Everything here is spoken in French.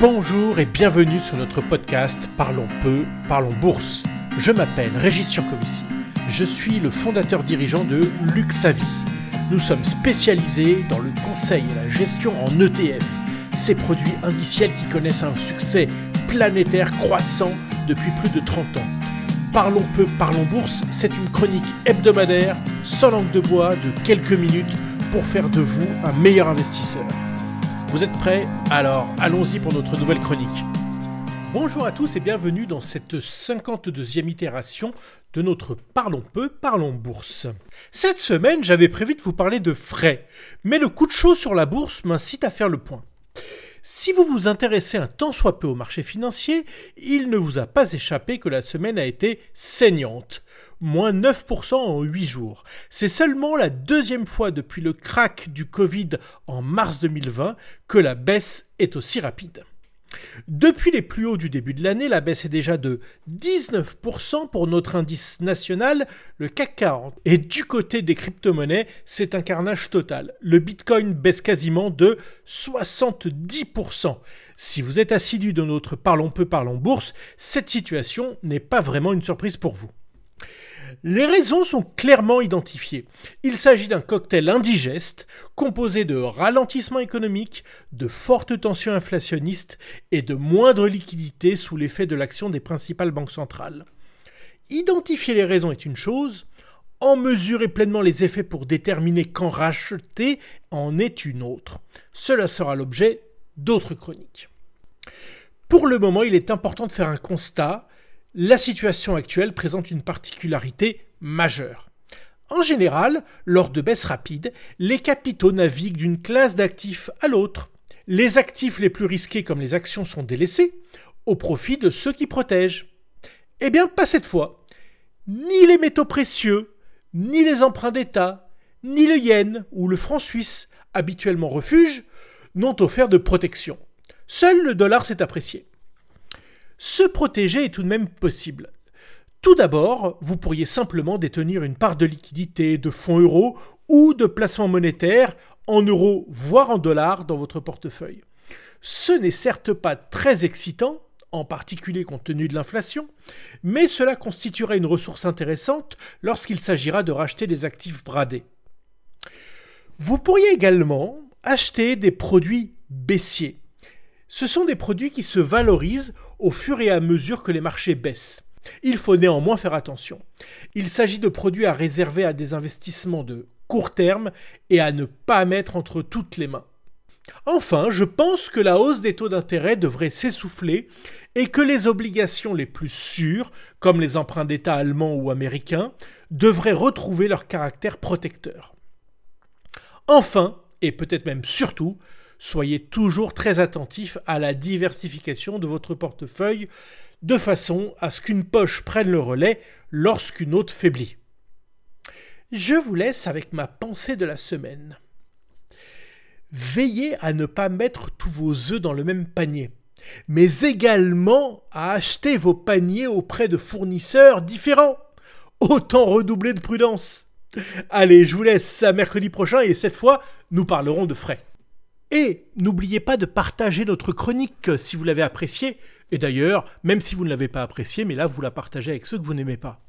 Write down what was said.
Bonjour et bienvenue sur notre podcast Parlons peu, parlons bourse. Je m'appelle Régis Yankovici. Je suis le fondateur dirigeant de Luxavi. Nous sommes spécialisés dans le conseil et la gestion en ETF, ces produits indiciels qui connaissent un succès planétaire croissant depuis plus de 30 ans. Parlons peu, parlons bourse, c'est une chronique hebdomadaire, sans langue de bois, de quelques minutes pour faire de vous un meilleur investisseur. Vous êtes prêts Alors allons-y pour notre nouvelle chronique. Bonjour à tous et bienvenue dans cette 52e itération de notre Parlons peu, parlons bourse. Cette semaine, j'avais prévu de vous parler de frais, mais le coup de chaud sur la bourse m'incite à faire le point. Si vous vous intéressez un tant soit peu au marché financier, il ne vous a pas échappé que la semaine a été saignante moins 9% en 8 jours. C'est seulement la deuxième fois depuis le crack du Covid en mars 2020 que la baisse est aussi rapide. Depuis les plus hauts du début de l'année, la baisse est déjà de 19% pour notre indice national, le CAC 40. Et du côté des crypto-monnaies, c'est un carnage total. Le Bitcoin baisse quasiment de 70%. Si vous êtes assidu de notre Parlons peu, parlons bourse, cette situation n'est pas vraiment une surprise pour vous. Les raisons sont clairement identifiées. Il s'agit d'un cocktail indigeste composé de ralentissement économique, de fortes tensions inflationnistes et de moindre liquidité sous l'effet de l'action des principales banques centrales. Identifier les raisons est une chose, en mesurer pleinement les effets pour déterminer quand racheter en est une autre. Cela sera l'objet d'autres chroniques. Pour le moment, il est important de faire un constat la situation actuelle présente une particularité majeure. En général, lors de baisses rapides, les capitaux naviguent d'une classe d'actifs à l'autre. Les actifs les plus risqués comme les actions sont délaissés au profit de ceux qui protègent. Eh bien, pas cette fois. Ni les métaux précieux, ni les emprunts d'État, ni le yen ou le franc suisse, habituellement refuge, n'ont offert de protection. Seul le dollar s'est apprécié. Se protéger est tout de même possible. Tout d'abord, vous pourriez simplement détenir une part de liquidité, de fonds euros ou de placements monétaires en euros, voire en dollars dans votre portefeuille. Ce n'est certes pas très excitant, en particulier compte tenu de l'inflation, mais cela constituerait une ressource intéressante lorsqu'il s'agira de racheter des actifs bradés. Vous pourriez également acheter des produits baissiers. Ce sont des produits qui se valorisent au fur et à mesure que les marchés baissent. Il faut néanmoins faire attention. Il s'agit de produits à réserver à des investissements de court terme et à ne pas mettre entre toutes les mains. Enfin, je pense que la hausse des taux d'intérêt devrait s'essouffler et que les obligations les plus sûres, comme les emprunts d'État allemands ou américains, devraient retrouver leur caractère protecteur. Enfin, et peut-être même surtout, soyez toujours très attentif à la diversification de votre portefeuille de façon à ce qu'une poche prenne le relais lorsqu'une autre faiblit. Je vous laisse avec ma pensée de la semaine. Veillez à ne pas mettre tous vos œufs dans le même panier, mais également à acheter vos paniers auprès de fournisseurs différents. Autant redoubler de prudence. Allez, je vous laisse à mercredi prochain et cette fois, nous parlerons de frais. Et n'oubliez pas de partager notre chronique si vous l'avez appréciée. Et d'ailleurs, même si vous ne l'avez pas appréciée, mais là, vous la partagez avec ceux que vous n'aimez pas.